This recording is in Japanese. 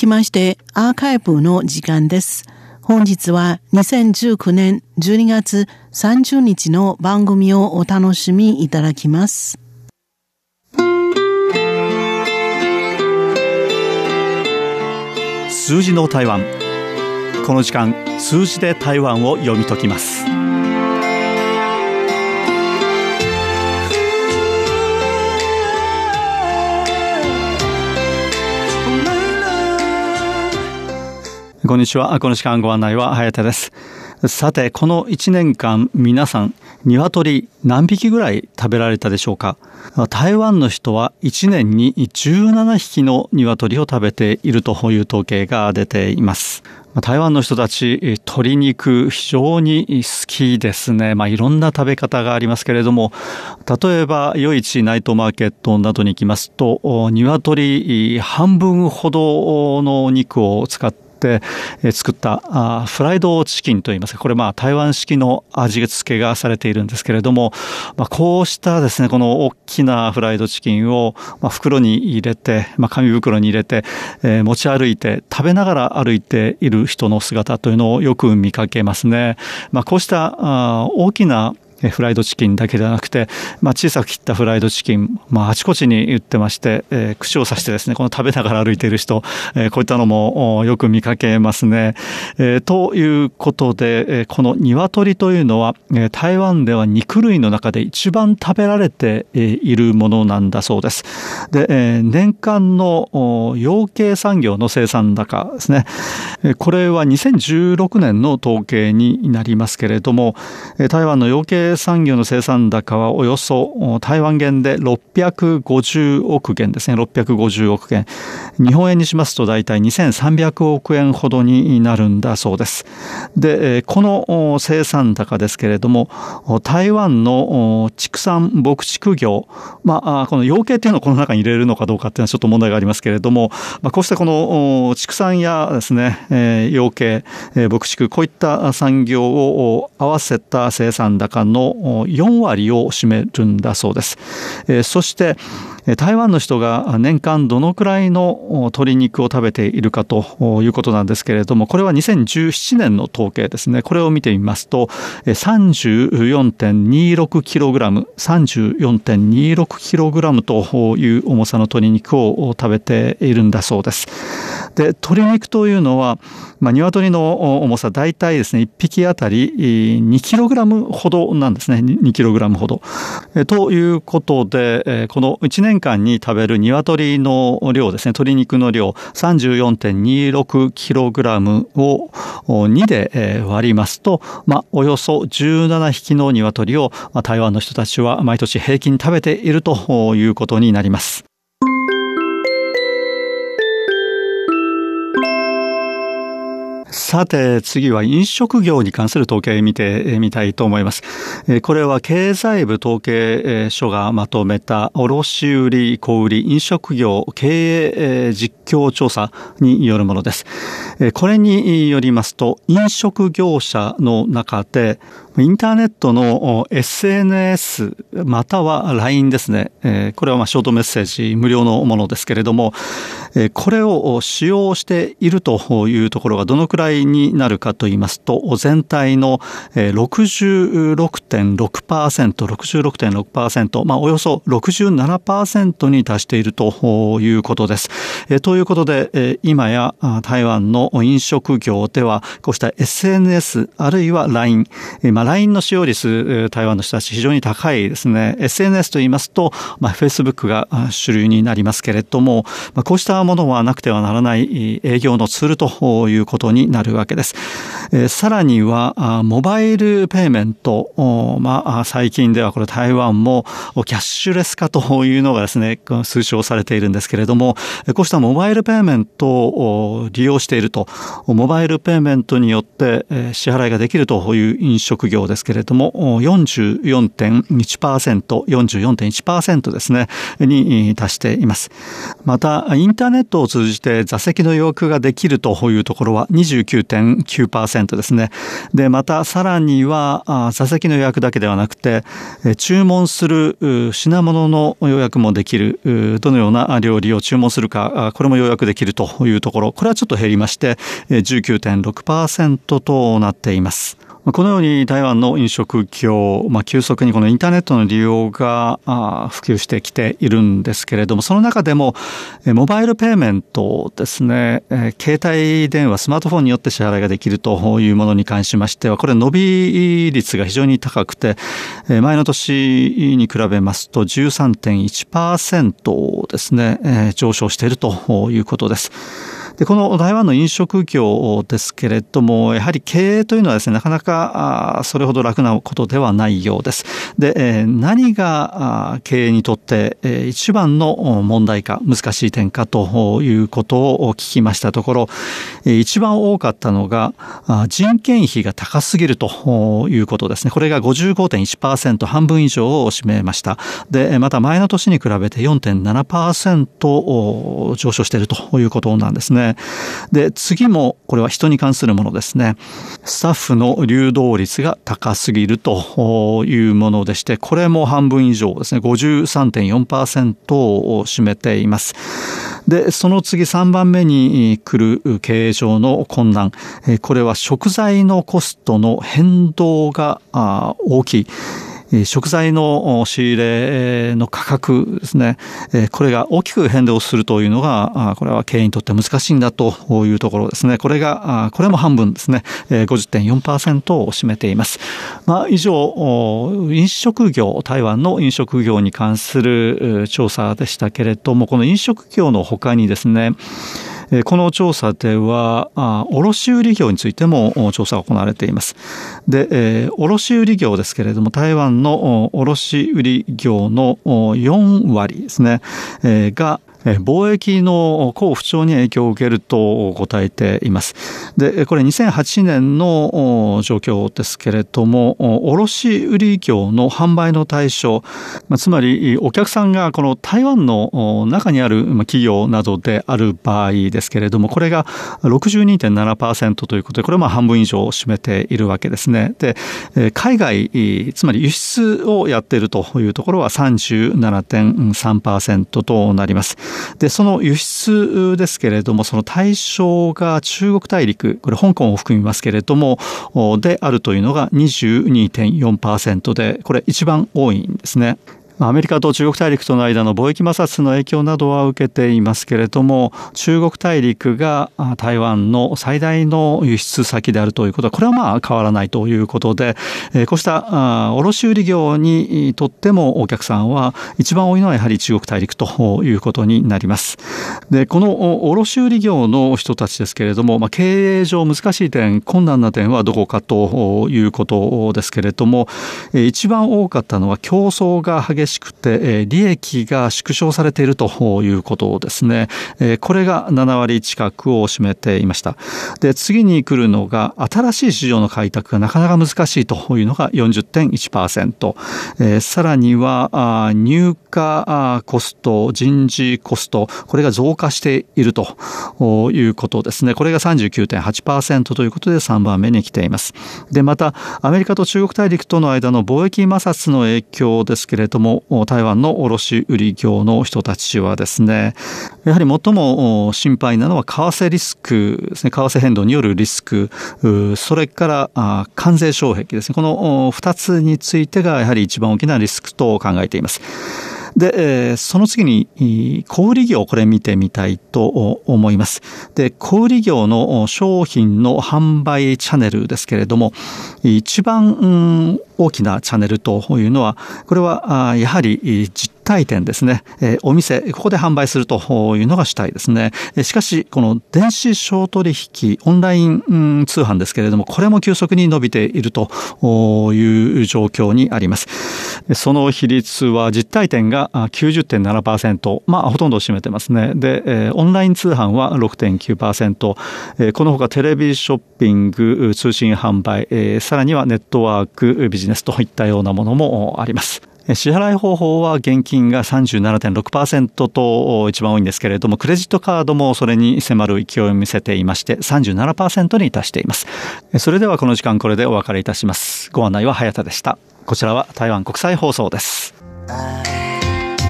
きましてアーカイブの時間です。本日は2019年12月30日の番組をお楽しみいただきます。数字の台湾この時間数字で台湾を読み解きますこんにちは。この時間ご案内は早田です。さて、この1年間、皆さん、鶏何匹ぐらい食べられたでしょうか？台湾の人は1年に17匹の鶏を食べているという統計が出ています。台湾の人たち、鶏肉非常に好きですね。まあ、いろんな食べ方がありますけれども、例えば、夜市ナイトマーケットなどに行きますと、鶏半分ほどのお肉を使ってって作ったフライドチキンといいますか、これまあ台湾式の味付けがされているんですけれども、まあ、こうしたですね、この大きなフライドチキンを袋に入れて、まあ、紙袋に入れて、えー持ち歩いて食べながら歩いている人の姿というのをよく見かけますね。まあ、こうした大きなフライドチキンだけではなくて、まあ、小さく切ったフライドチキン、まあ、あちこちに売ってまして、えー、串を刺してですね、この食べながら歩いている人、えー、こういったのもよく見かけますね。えー、ということで、えー、この鶏というのは、えー、台湾では肉類の中で一番食べられているものなんだそうです。で、えー、年間の養鶏産業の生産高ですね。これは2016年の統計になりますけれどもえ、台湾の養鶏産業の生産高はおよそ台湾元で650億元ですね、650億元。日本円にしますと大体2300億円ほどになるんだそうです。で、この生産高ですけれども、台湾の畜産牧畜業、まあ、この養鶏っていうのをこの中に入れるのかどうかっていうのはちょっと問題がありますけれども、まあ、こうしたこの畜産やですね、養鶏、牧畜、こういった産業を合わせた生産高のの4割を占めるんだそうです。そして台湾の人が年間どのくらいの鶏肉を食べているかということなんですけれども、これは2017年の統計ですね。これを見てみますと、34.26kg、34.26kg という重さの鶏肉を食べているんだそうです。で、鶏肉というのは、まあ、鶏の重さ大体ですね、1匹あたり 2kg ほどなんですね。2kg ほど。ということで、この1年間に食べる鶏の量ですね、鶏肉の量 34.26kg を2で割りますと、まあ、およそ17匹の鶏を台湾の人たちは毎年平均食べているということになります。さて、次は飲食業に関する統計見てみたいと思います。これは経済部統計書がまとめた卸売小売飲食業経営実況調査によるものです。これによりますと、飲食業者の中で、インターネットの SNS または LINE ですね。これはまショートメッセージ無料のものですけれども、これを使用しているというところがどのくらいになるかと言いますと、全体の66.6%、まあおよそ67%に達しているということです。ということで、今や台湾の飲食業では、こうした SNS あるいは LINE、まあ LINE の使用率、台湾の人たち非常に高いですね。SNS と言いますと、まあ、Facebook が主流になりますけれども、まあ、こうしたものはなくてはならない営業のツールということになるるわけです。えー、さらには、モバイルペイメント、まあ、最近ではこれ台湾もキャッシュレス化というのがですね、推奨されているんですけれども、こうしたモバイルペイメントを利用していると、モバイルペイメントによって支払いができるという飲食業ですけれども、44.1%、44.1%ですね、に達しています。また、インターネットを通じて座席の予約ができるというところは29 9.9%ですね。で、またさらには、座席の予約だけではなくて、注文する品物の予約もできる、どのような料理を注文するか、これも予約できるというところ、これはちょっと減りまして、19.6%となっています。このように台湾の飲食業、まあ、急速にこのインターネットの利用が普及してきているんですけれども、その中でも、モバイルペイメントですね、携帯電話、スマートフォンによって支払いができるというものに関しましては、これ伸び率が非常に高くて、前の年に比べますと13.1%ですね、上昇しているということです。で、この台湾の飲食業ですけれども、やはり経営というのはですね、なかなかそれほど楽なことではないようです。で、何が経営にとって一番の問題か、難しい点かということを聞きましたところ、一番多かったのが人件費が高すぎるということですね。これが55.1%、半分以上を占めました。で、また前の年に比べて4.7%上昇しているということなんですね。で、次もこれは人に関するものですね。スタッフの流動率が高すぎるというものでして、これも半分以上ですね、53.4%を占めています。で、その次3番目に来る経営上の困難。これは食材のコストの変動が大きい。食材の仕入れの価格ですね、これが大きく変動するというのが、これは経営にとって難しいんだというところですね。これが、これも半分ですね、50.4%を占めています。まあ、以上、飲食業、台湾の飲食業に関する調査でしたけれども、この飲食業の他にですね、この調査では、卸売業についても調査が行われています。で、卸売業ですけれども、台湾の卸売業の4割ですね、が貿易の好不調に影響を受けると答えています。で、これ2008年の状況ですけれども、卸売業の販売の対象、つまりお客さんがこの台湾の中にある企業などである場合ですけれども、これが62.7%ということで、これはまあ半分以上を占めているわけですね。で、海外、つまり輸出をやっているというところは37.3%となります。で、その輸出ですけれども、その対象が中国大陸、これ香港を含みますけれども、であるというのが22.4%で、これ一番多いんですね。アメリカと中国大陸との間の貿易摩擦の影響などは受けていますけれども、中国大陸が台湾の最大の輸出先であるということは、これはまあ変わらないということで、こうした卸売業にとってもお客さんは一番多いのはやはり中国大陸ということになります。で、この卸売業の人たちですけれども、まあ、経営上難しい点、困難な点はどこかということですけれども、一番多かったのは競争が激ししくて、利益が縮小されているということですね。これが7割近くを占めていました。で、次に来るのが、新しい市場の開拓がなかなか難しいというのが40.1%。さらには、入荷コスト、人事コスト、これが増加しているということですね。これが39.8%ということで3番目に来ています。で、また、アメリカと中国大陸との間の貿易摩擦の影響ですけれども、台湾の卸売業の人たちはですね、やはり最も心配なのは為替リスクですね、為替変動によるリスク、それから関税障壁ですね、この2つについてがやはり一番大きなリスクと考えています。で、その次に、小売業、これ見てみたいと思います。で、小売業の商品の販売チャンネルですけれども、一番大きなチャンネルというのは、これはやはり自体店ですね、お店、ここで販売するというのが主体ですね。しかし、この電子商取引、オンライン通販ですけれども、これも急速に伸びているという状況にあります。その比率は実体店が90.7%、まあ、ほとんど占めてますね。で、オンライン通販は6.9%、このほかテレビショッピング、通信販売、さらにはネットワークビジネスといったようなものもあります。支払い方法は現金が37.6%と一番多いんですけれども、クレジットカードもそれに迫る勢いを見せていまして37%に達しています。それではこの時間これでお別れいたします。ご案内は早田でした。こちらは台湾国際放送です。